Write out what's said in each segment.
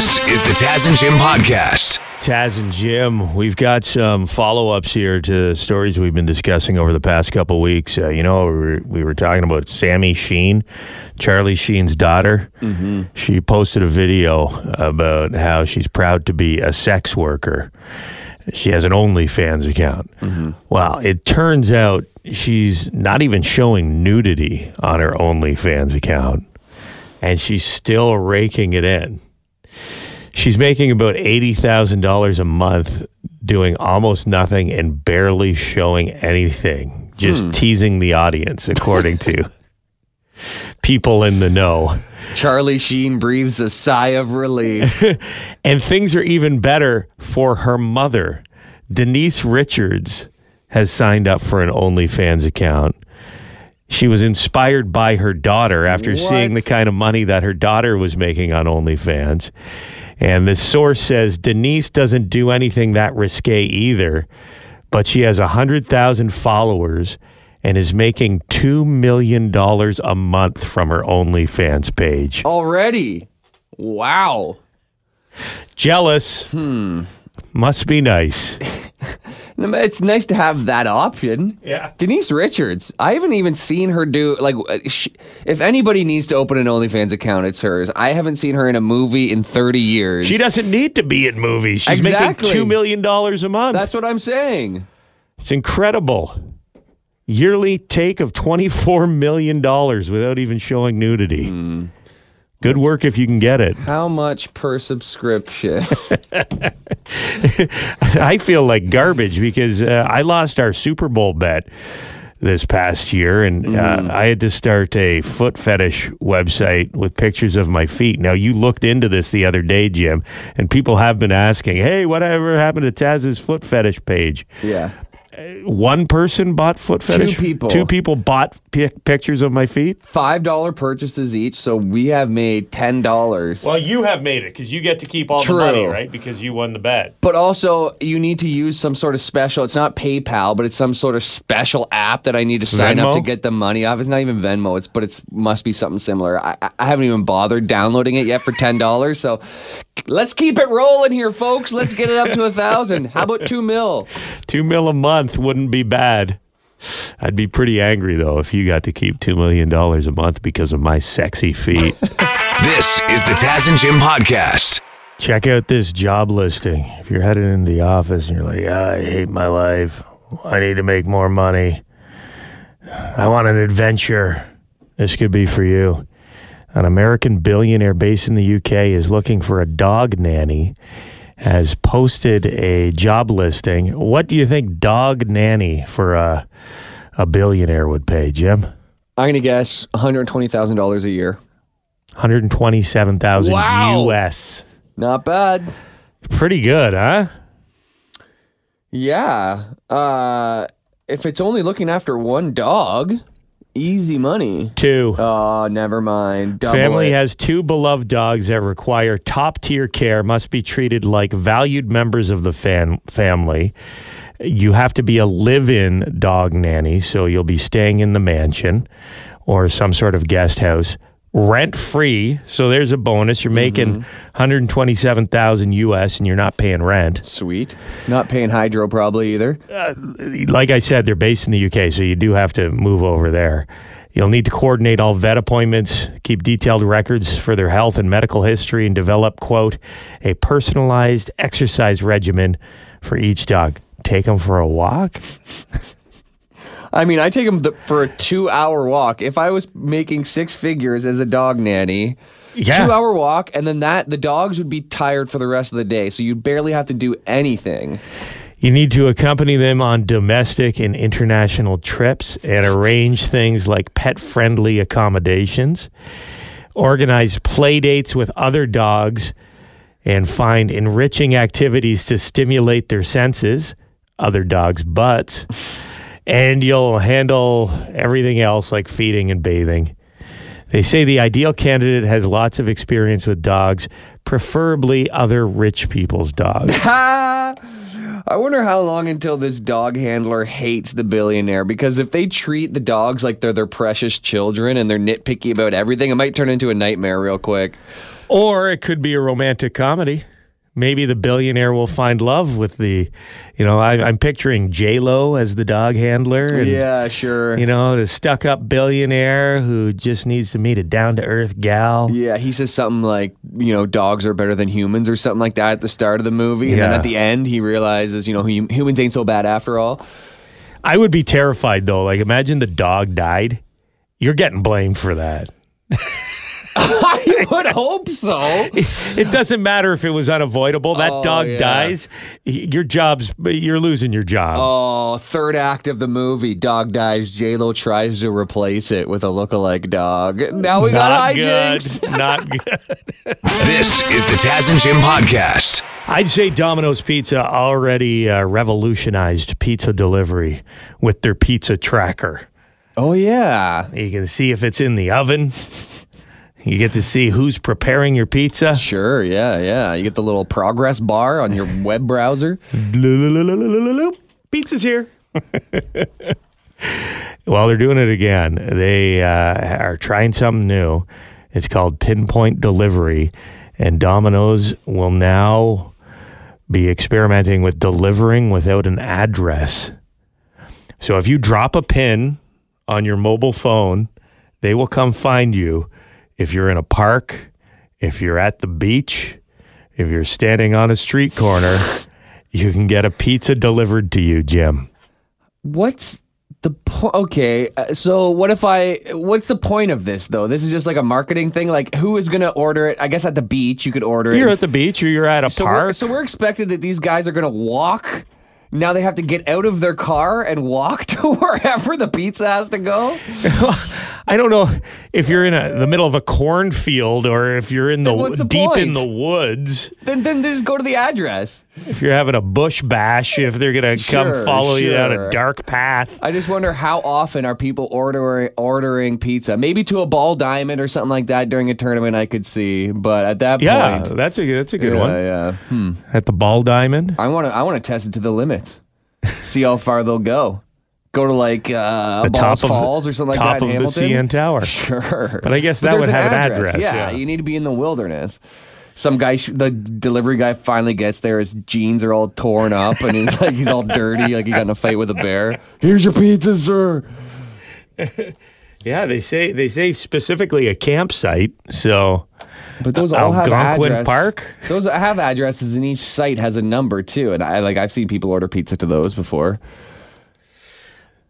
This is the Taz and Jim podcast. Taz and Jim, we've got some follow ups here to stories we've been discussing over the past couple weeks. Uh, you know, we were, we were talking about Sami Sheen, Charlie Sheen's daughter. Mm-hmm. She posted a video about how she's proud to be a sex worker. She has an OnlyFans account. Mm-hmm. Well, it turns out she's not even showing nudity on her OnlyFans account, and she's still raking it in. She's making about $80,000 a month doing almost nothing and barely showing anything, just Hmm. teasing the audience, according to people in the know. Charlie Sheen breathes a sigh of relief. And things are even better for her mother. Denise Richards has signed up for an OnlyFans account. She was inspired by her daughter after seeing the kind of money that her daughter was making on OnlyFans. And the source says Denise doesn't do anything that risque either, but she has 100,000 followers and is making $2 million a month from her OnlyFans page. Already. Wow. Jealous. Hmm. Must be nice. It's nice to have that option. Yeah. Denise Richards. I haven't even seen her do like. uh, sh if anybody needs to open an OnlyFans account, it's hers. I haven't seen her in a movie in 30 years. She doesn't need to be in movies. She's Exactly. making $2 million a month. That's what I'm saying. it's incredible. Yearly take of $24 million without even showing nudity. Hmm. Good work if you can get it. How much per subscription? I feel like garbage because uh, I lost our Super Bowl bet this past year, and uh, I had to start a foot fetish website with pictures of my feet. Now, you looked into this the other day, Jim, and people have been asking, hey, whatever happened to Taz's foot fetish page? yeah. One person bought foot fetish? Two people. Two people bought pic- pictures of my feet? Five dollar purchases each, so we have made ten dollars. Well, you have made it because you get to keep all True. the money, right? Because you won the bet. But also, you need to use some sort of special. It's not PayPal, but it's some sort of special app that I need to sign up to get the money off. It's not even Venmo. It's but it's must be something similar. I, I- I haven't even bothered downloading it yet for ten dollars. So let's keep it rolling here, folks. Let's get it up to a thousand. How about two mil? Two mil a month wouldn't be bad. I'd be pretty angry though if you got to keep two million dollars a month because of my sexy feet. This is the Taz and Jim podcast. Check out this job listing. If you're headed into the office and you're like, "Ah, I hate my life. I need to make more money. I want an adventure. This could be for you. An American billionaire based in the UK is looking for a dog nanny. Has posted a job listing. What do you think dog nanny for a a billionaire would pay, Jim? I'm guess hundred twenty thousand dollars a year. 127,000 Wow. US. Not bad. Pretty good, huh? Yeah. Uh, if it's only looking after one dog, easy money. Two. Oh, never mind. Double Family it. has two beloved dogs that require top tier care, must be treated like valued members of the fan- family. You have to be a live in dog nanny, so you'll be staying in the mansion or some sort of guest house. Rent free, so there's a bonus. You're mm-hmm. making 127,000 US and you're not paying rent. Sweet. Not paying hydro probably either. Uh, like I said, they're based in the UK, so you do have to move over there. You'll need to coordinate all vet appointments, keep detailed records for their health and medical history, and develop, quote, a personalized exercise regimen for each dog. Take them for a walk? I mean, I take them for a two-hour walk. If I was making six figures as a dog nanny, Yeah. two-hour walk, and then that the dogs would be tired for the rest of the day, so you'd barely have to do anything. You need to accompany them on domestic and international trips and arrange things like pet friendly accommodations, organize play dates with other dogs, and find enriching activities to stimulate their senses, other dogs' butts, and you'll handle everything else like feeding and bathing. They say the ideal candidate has lots of experience with dogs, preferably other rich people's dogs. Ha! I wonder how long until this dog handler hates the billionaire because if they treat the dogs like they're their precious children and they're nitpicky about everything, it might turn into a nightmare real quick. Or it could be a romantic comedy. Maybe the billionaire will find love with the, you know, I, I'm picturing J Lo as the dog handler. And, yeah, sure. You know, the stuck up billionaire who just needs to meet a down to earth gal. Yeah, he says something like, you know, dogs are better than humans or something like that at the start of the movie. And then at the end, he realizes, you know, hum- humans ain't so bad after all. I would be terrified though. Like, imagine the dog died. You're getting blamed for that. I would hope so. It doesn't matter if it was unavoidable. That Oh, dog yeah. dies. Your job's, you're losing your job. Oh, third act of the movie. Dog dies. J Lo tries to replace it with a lookalike dog. Now we got Not hijinks. good. Not good. This is the Taz and Jim podcast. I'd say Domino's Pizza already uh, revolutionized pizza delivery with their pizza tracker. Oh yeah, You can see if it's in the oven. You get to see who's preparing your pizza. sure. Yeah, yeah. You get the little progress bar on your web browser. Pizza's here. well, they're doing it again. They uh, are trying something new. It's called pinpoint delivery, and Domino's will now be experimenting with delivering without an address. So if you drop a pin on your mobile phone, they will come find you. If you're in a park, if you're at the beach, if you're standing on a street corner, you can get a pizza delivered to you, Jim. What's the point? Okay, uh, so what if I? What's the point of this though? This is just like a marketing thing. Like, who is gonna order it? I guess at the beach you could order it. You're at the beach or you're at a so we're, park. so we're expected that these guys are gonna walk. Now they have to get out of their car and walk to wherever the pizza has to go. I don't know if you're in a, the middle of a cornfield or if you're in the, the deep in the woods. Then, then just go to the address. If you're having a bush bash, if they're gonna Sure, come follow you down a dark path. I just wonder how often are people ordering ordering pizza? Maybe to a ball diamond or something like that during a tournament. I could see, but at that Yeah, point, that's a that's a good yeah, one. Yeah, hmm. At the Ball Diamond. I want to I want to test it to the limit. See how far they'll go. Go to like uh, The Balls top of the- Falls or something top that. in of the CN Tower. Sure, But I guess that would have an address, Yeah, yeah. you need to be in the wilderness. Some guy, sh- the delivery guy, finally gets there. His jeans are all torn up, and he's like, he's all dirty, like he got in a fight with a bear. Here's your pizza, sir. Yeah, they say they say specifically a campsite. So But those all have Algonquin address- Park? Those have addresses, and each site has a number too. And I like I've seen people order pizza to those before.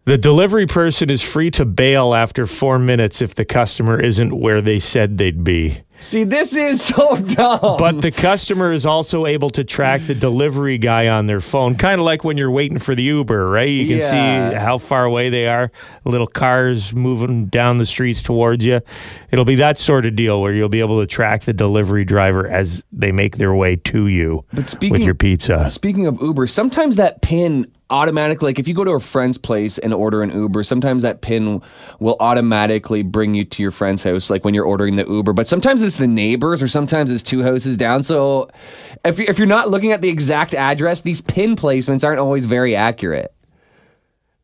the delivery person is free to bail after four minutes if the customer isn't where they said they'd be. See, this is so dumb. But the customer is also able to track the delivery guy on their phone, kind of like when you're waiting for the Uber, right? You can see how far away they are, little cars moving down the streets towards you. It'll be that sort of deal where you'll be able to track the delivery driver as they make their way to you But speaking- with your pizza. Speaking of Uber, sometimes that pin automatically, like if you go to a friend's place and order an Uber, sometimes that pin will automatically bring you to your friend's house, like when you're ordering the Uber. But sometimes it's the neighbors or sometimes it's two houses down. So if, if you're not looking at the exact address, these pin placements aren't always very accurate.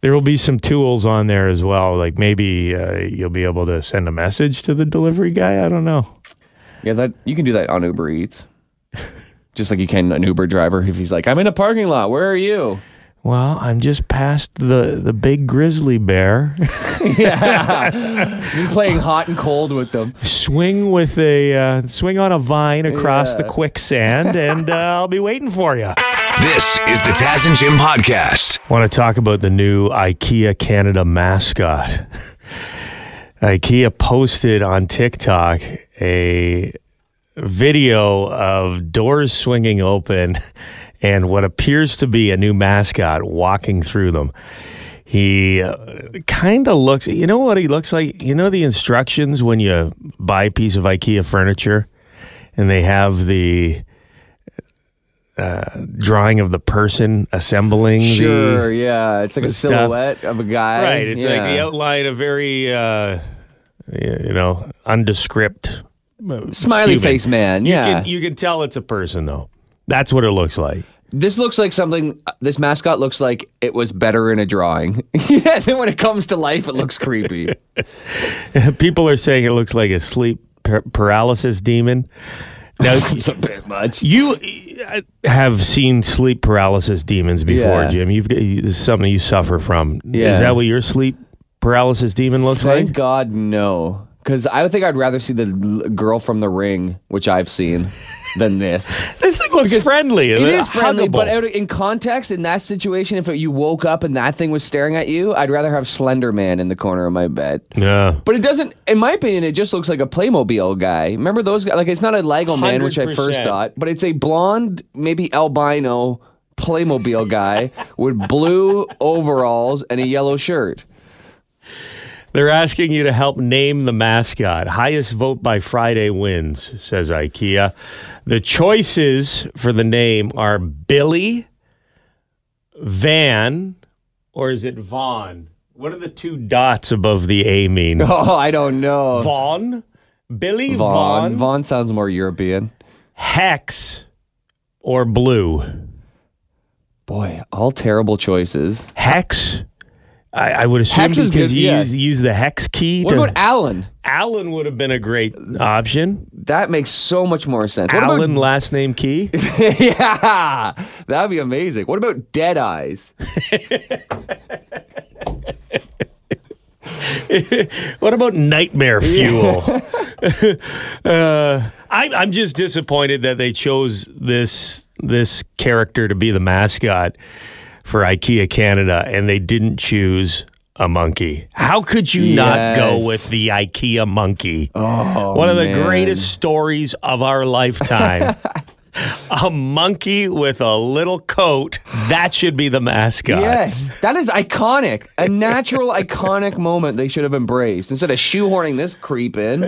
There will be some tools on there as well. Like maybe uh, you'll be able to send a message to the delivery guy. I don't know. Yeah, that you can do that on Uber Eats. Just like you can an Uber driver if he's like, I'm in a parking lot. Where are you? Well, I'm just past the, the big grizzly bear. yeah, You're playing hot and cold with them. swing with a uh, swing on a vine across the quicksand, and uh, I'll be waiting for you. This is the Taz and Jim podcast. I Want to talk about the new IKEA Canada mascot? IKEA posted on TikTok a video of doors swinging open and what appears to be a new mascot walking through them. He uh, kind of looks, you know what he looks like? You know the instructions when you buy a piece of IKEA furniture and they have the uh, drawing of the person assembling the Sure, yeah. It's like a stuff. silhouette of a guy. Right. It's like the outline of very, uh, you know, undescript uh, smiley human. face man. You Yeah. can you can tell it's a person though. That's what it looks like. this looks like something. This mascot looks like it was better in a drawing. yeah. Then when it comes to life, it looks creepy. People are saying it looks like a sleep par- paralysis demon. Now, It's a bit much. you uh, have seen sleep paralysis demons before, Yeah. Jim. You've this is something you suffer from. Yeah. Is that what your sleep paralysis demon looks Thank like? Thank God, no. Because I would think I'd rather see the girl from the ring, which I've seen, than this. This thing looks friendly. It is friendly, huggable. but out of, in context, in that situation, if you woke up and that thing was staring at you, I'd rather have Slender Man in the corner of my bed. yeah. But it doesn't, in my opinion, it just looks like a Playmobil guy. Remember those guys? Like, it's not a Lego man, which I first thought, but it's a blonde, maybe albino Playmobil guy with blue overalls and a yellow shirt. They're asking you to help name the mascot. Highest vote by Friday wins, says IKEA. The choices for the name are Billy, Van, or is it Vaughn? What are the two dots above the A mean? Oh, I don't know. Vaughn, Billy Vaughn. Vaughn, Vaughn sounds more European. Hex, or Blue. Boy, all terrible choices. Hex. I, I would assume Hex is because good, you yeah. use, use the hex key. What to, about Alan? Alan would have been a great option. That makes so much more sense. What Alan about last name key. yeah, that'd be amazing. What about Dead Eyes? What about nightmare fuel? uh, I, I'm just disappointed that they chose this this character to be the mascot for IKEA Canada, and they didn't choose a monkey. How could you not go with the IKEA monkey? Oh, One of the man. greatest stories of our lifetime. a monkey with a little coat. That should be the mascot. Yes, that is iconic. A natural, iconic moment they should have embraced instead of shoehorning this creep in.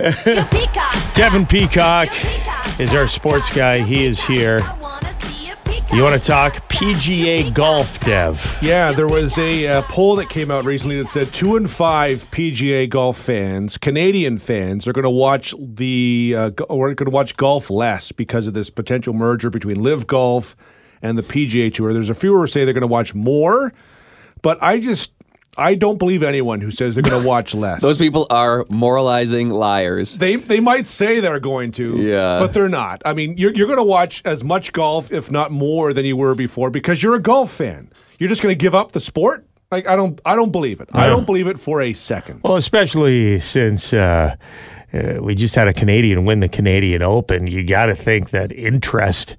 Devin Peacock is our sports guy. He is here. You want to talk PGA golf, Dev? Yeah, there was a uh, poll that came out recently that said two in five PGA golf fans, Canadian fans, are going to watch the uh, or going to watch golf less because of this potential merger between LIV Golf and the PGA Tour. There's a few who say they're going to watch more, but I just I don't believe anyone who says they're going to watch less. Those people are moralizing liars. They they might say they're going to, Yeah. but they're not. I mean, you're you're going to watch as much golf, if not more, than you were before because you're a golf fan. You're just going to give up the sport. Like I don't I don't believe it. I don't believe it for a second. Well, especially since uh, uh, we just had a Canadian win the Canadian Open, you got to think that interest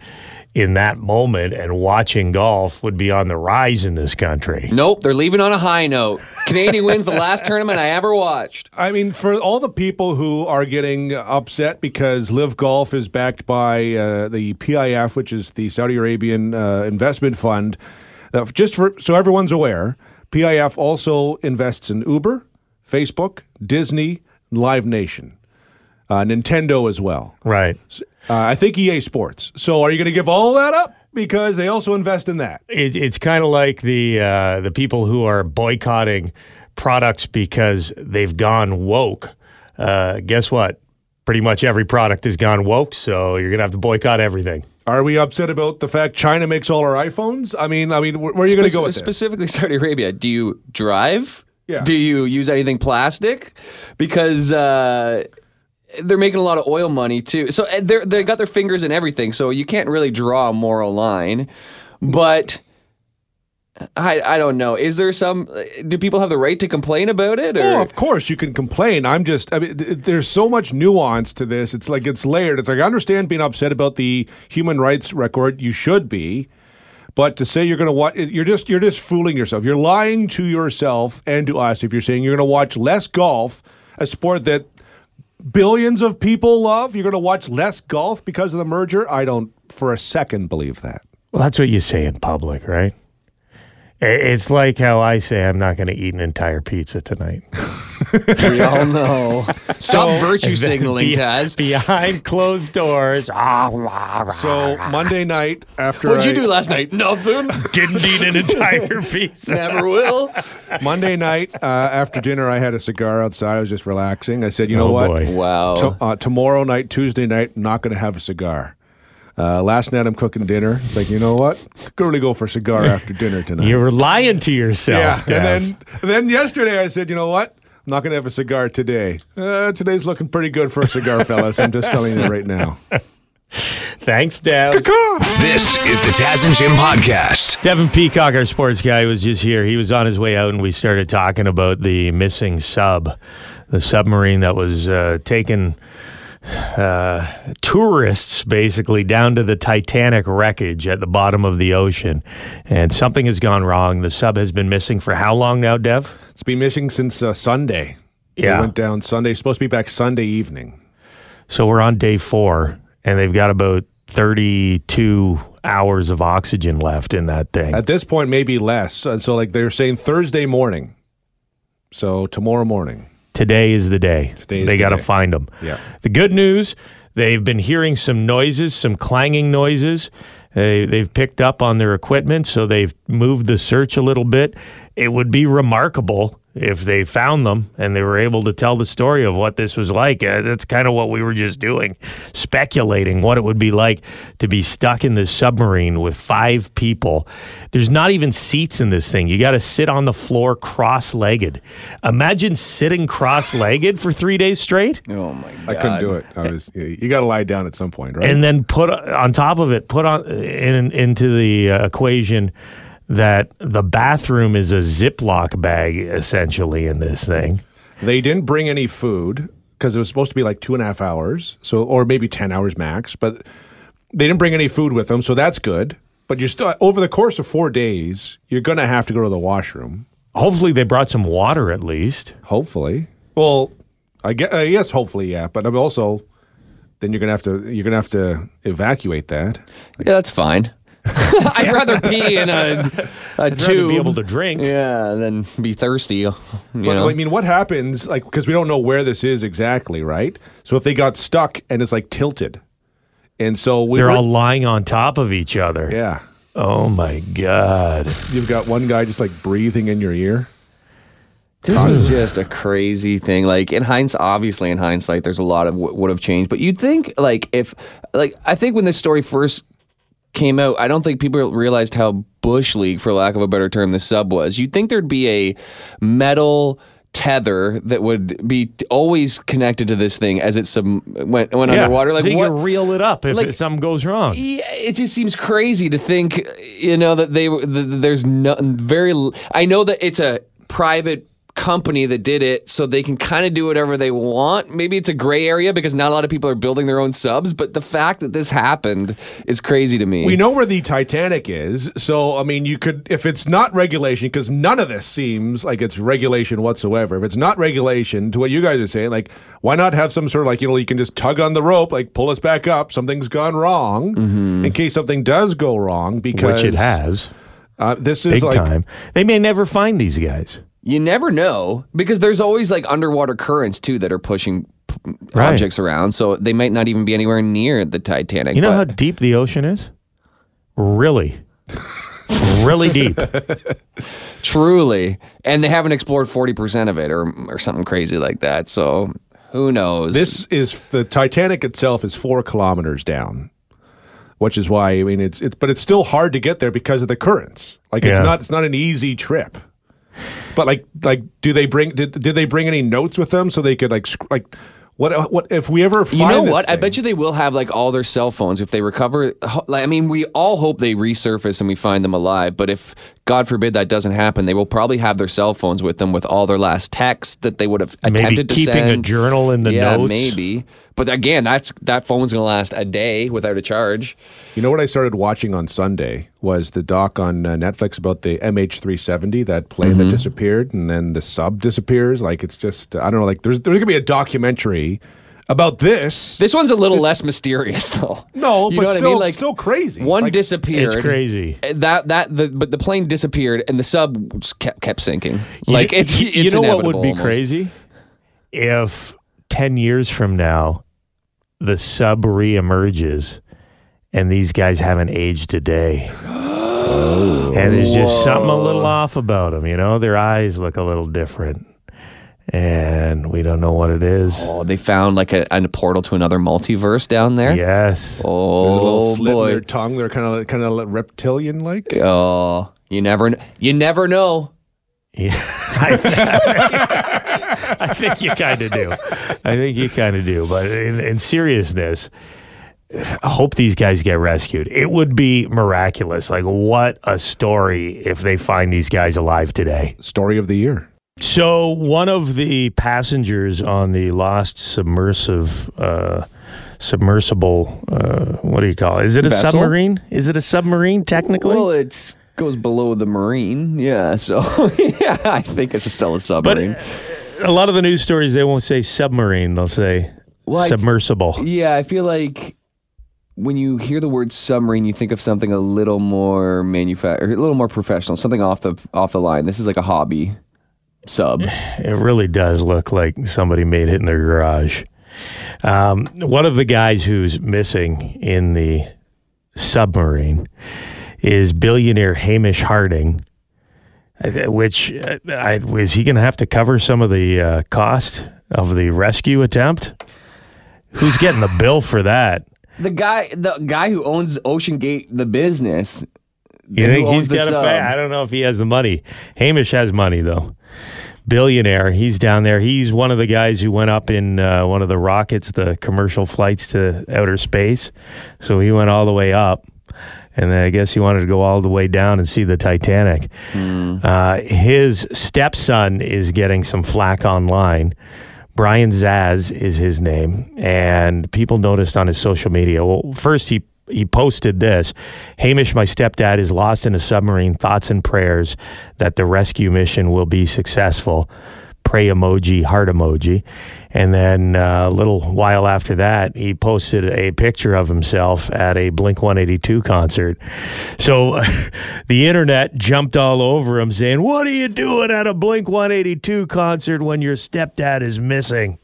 in that moment and watching golf would be on the rise in this country. Nope, they're leaving on a high note. Canadian wins the last tournament I ever watched. I mean, for all the people who are getting upset because LIV Golf is backed by uh, the PIF, which is the Saudi Arabian uh, investment fund, uh, just for so everyone's aware, PIF also invests in Uber, Facebook, Disney, Live Nation, uh, Nintendo as well. Right. Uh, I think EA Sports. So are you going to give all of that up because they also invest in that? It, it's kind of like the uh, the people who are boycotting products because they've gone woke. Uh, guess what? Pretty much every product has gone woke, so you're gonna have to boycott everything. Are we upset about the fact China makes all our iPhones? I mean, I mean, where, where are you going to go with this? Specifically, Saudi Arabia. Do you drive? Yeah. Do you use anything plastic? Because uh, they're making a lot of oil money too. So uh, they they got their fingers in everything. So you can't really draw a moral line. But I I don't know. Is there some? Do people have the right to complain about it? Or Oh, of course you can complain. I'm just, I mean, th- there's so much nuance to this. It's like it's layered. It's like I understand being upset about the human rights record. You should be, but to say you're going to watch, you're just you're just fooling yourself. You're lying to yourself and to us if you're saying you're going to watch less golf, a sport that billions of people love. You're going to watch less golf because of the merger. I don't for a second believe that. Well, that's what you say in public, right? I- It's like how I say I'm not going to eat an entire pizza tonight. we all know. Stop virtue signaling, Be- Taz. Behind closed doors. So Monday night after What'd you do last night? Nothing. Didn't eat an entire pizza. Never will. Monday night uh, after dinner, I had a cigar outside. I was just relaxing. I said, you know Oh, what? boy. Wow. To- uh, tomorrow night, Tuesday night, I'm not going to have a cigar. Uh, last night, I'm cooking dinner. It's like, you know what? Could really go for a cigar after dinner tonight. You were lying to yourself, yeah. And then, and then yesterday, I said, you know what? I'm not going to have a cigar today. Uh, today's looking pretty good for a cigar, fellas. I'm just telling you right now. Thanks, Dev. This is the Taz and Jim podcast. Devin Peacock, our sports guy, was just here. He was on his way out, and we started talking about the missing sub, the submarine that was uh, taking uh, tourists basically down to the Titanic wreckage at the bottom of the ocean. And something has gone wrong. The sub has been missing for how long now, Dev? It's been missing since uh, Sunday. Yeah. It went down Sunday. Supposed to be back Sunday evening. So we're on day four, and they've got about 32 hours of oxygen left in that thing. At this point, maybe less. So, like, they're saying Thursday morning. So, tomorrow morning. Today is the day. Today they the got to find them. Yeah. The good news, they've been hearing some noises, some clanging noises. They, they've picked up on their equipment, so they've moved the search a little bit. It would be remarkable if they found them and they were able to tell the story of what this was like. Uh, that's kind of what we were just doing, speculating what it would be like to be stuck in this submarine with five people. There's not even seats in this thing. You got to sit on the floor cross legged. Imagine sitting cross legged for three days straight. Oh my god. I couldn't do it. I was. You got to lie down at some point, right? and then put on top of it, put on in, into the uh, equation that the bathroom is a Ziploc bag essentially in this thing. They didn't bring any food because it was supposed to be like two and a half hours, so or maybe ten hours max. But they didn't bring any food with them, so that's good. But you're still over the course of four days, you're gonna have to go to the washroom. Hopefully, they brought some water at least. Hopefully, well, I guess, uh, yes, hopefully, yeah. But I'm also then you're gonna have to you're gonna have to evacuate that. Yeah, that's fine. I'd rather pee in a, a I'd rather tube. be able to drink. Yeah, than be thirsty. You But know. I mean, what happens like because we don't know where this is exactly, right? So if they got stuck and it's like tilted, and so we They're would- all lying on top of each other. yeah. Oh my god! You've got one guy just like breathing in your ear. This was just a crazy thing. Like in hindsight, obviously in hindsight, there's a lot of what would have changed. But you'd think, like, if, like, I think when this story first came out, I don't think people realized how bush league, for lack of a better term, the sub was. You'd think there'd be a metal tether that would be always connected to this thing as it sub- went, went Yeah, underwater. Like so you what? can reel it up if like- something goes wrong. Yeah, it just seems crazy to think, you know, that they were- there's no very. I know that it's a private company that did it, so they can kind of do whatever they want. Maybe it's a gray area because not a lot of people are building their own subs. But the fact that this happened is crazy to me. We know where the Titanic is, so I mean, you could if it's not regulation because none of this seems like it's regulation whatsoever. If it's not regulation, to what you guys are saying, like why not have some sort of like you know you can just tug on the rope, like pull us back up. Something's gone wrong in case something does go wrong because which it has, Uh, this is big like time. They may never find these guys. You never know because there's always like underwater currents too that are pushing p- Right. objects around, so they might not even be anywhere near the Titanic. You know how but- deep the ocean is? Really, really deep. Truly. And they haven't explored 40% of it or, or something crazy like that. So who knows? This is the Titanic itself is four kilometers down, which is why I mean it's it's but it's still hard to get there because of the currents. Like it's Yeah. not it's not an easy trip. But like like do they bring did, did they bring any notes with them so they could like sc- like what what if we ever find you know this what? I bet you they will have like all their cell phones if they recover. Like, I mean, we all hope they resurface and we find them alive. But if God forbid that doesn't happen, they will probably have their cell phones with them with all their last texts that they would have Maybe attempted to keeping a journal in the yeah, notes. maybe. But again, that's that phone's gonna last a day without a charge. You know what I started watching on Sunday was the doc on uh, Netflix about the MH370, that plane Mm-hmm. that disappeared, and then the sub disappears. Like it's just I don't know. Like there's there's gonna be a documentary about this. This one's a little less mysterious, though. No, you but know what still- I mean? Like still crazy. One Like, disappeared. It's crazy. Uh, that that the but the plane disappeared and the sub kept kept sinking. Like you, it's, you, it's you know what would be almost. crazy if 10 years from now the sub reemerges and these guys haven't aged a day and there's just something a little off about them you know their eyes look a little different and we don't know what it is Oh, they found like a, a portal to another multiverse down there. yes Oh There's a little slit in boy. their tongue. They're kind of kind of reptilian like. Oh, you never you never know. Yeah. I think you kind of do. I think you kind of do. But in, in seriousness, I hope these guys get rescued. It would be miraculous. Like, what a story if they find these guys alive today. Story of the year. So, one of the passengers on the lost submersive, uh, submersible, uh, what do you call it? Is it a Vessel? submarine? Is it a submarine technically? Well, it goes below the marine. Yeah. So yeah, I think it's still a but submarine. uh, a lot of the news stories, they won't say submarine. They'll say Well, I- submersible. Yeah, I feel like when you hear the word submarine, you think of something a little more manufactured, a little more professional, something off the off the line. This is like a hobby sub. It really does look like somebody made it in their garage. Um, one of the guys who's missing in the submarine is billionaire Hamish Harding. uh, Which uh, I, is he going to have to cover some of the uh, cost of the rescue attempt? Who's getting the bill for that? The guy, the guy who owns OceanGate, the business. You think he's got to sub. pay? I don't know if he has the money. Hamish has money though. Billionaire. He's down there. He's one of the guys who went up in uh, one of the rockets, the commercial flights to outer space. So he went all the way up, and then I guess he wanted to go all the way down and see the Titanic. Uh, his stepson is getting some flack online. Brian Szasz is his name, and people noticed on his social media. Well, first he he posted this: Hamish, my stepdad, is lost in a submarine. Thoughts and prayers that the rescue mission will be successful. Pray emoji, heart emoji, and then uh, a little while after that, he posted a picture of himself at a Blink One Eighty Two concert. So the internet jumped all over him, saying, "What are you doing at a Blink One Eighty Two concert when your stepdad is missing?"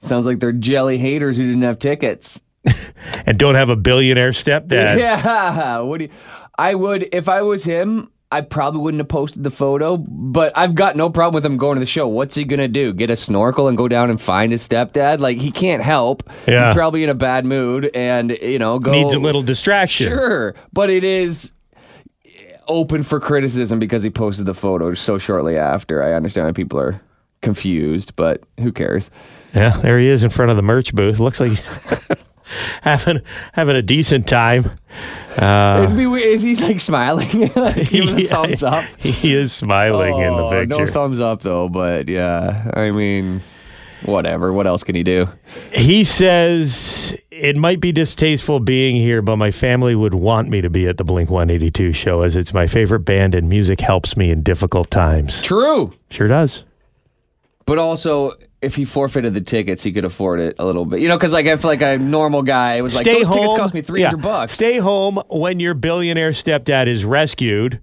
Sounds like they're jelly haters who didn't have tickets. and don't have a billionaire stepdad. Yeah. What do you, I would if I was him. I probably wouldn't have posted the photo, but I've got no problem with him going to the show. What's he gonna do? Get a snorkel and go down and find his stepdad? Like he can't help. Yeah. He's probably in a bad mood, and you know, go Needs a little distraction. Sure, but it is open for criticism because he posted the photo so shortly after. I understand why people are confused, but who cares? Yeah, there he is in front of the merch booth. Looks like he's having having a decent time. Uh, It'd be weird. Is he like smiling? like, giving a yeah, thumbs up? He is smiling in the Oh, picture. No thumbs up though, but yeah. I mean, whatever. What else can he do? He says it might be distasteful being here, but my family would want me to be at the Blink 182 show as it's my favorite band and music helps me in difficult times. True. Sure does. But also, if he forfeited the tickets, he could afford it a little bit. You know, because like if like a normal guy it was like Stay those home. tickets cost me three hundred Yeah. bucks. Stay home when your billionaire stepdad is rescued.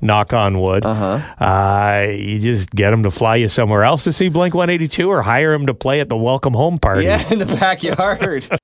Knock on wood. Uh-huh. Uh, you just get him to fly you somewhere else to see Blink 182 or hire him to play at the welcome home party. yeah, in the backyard.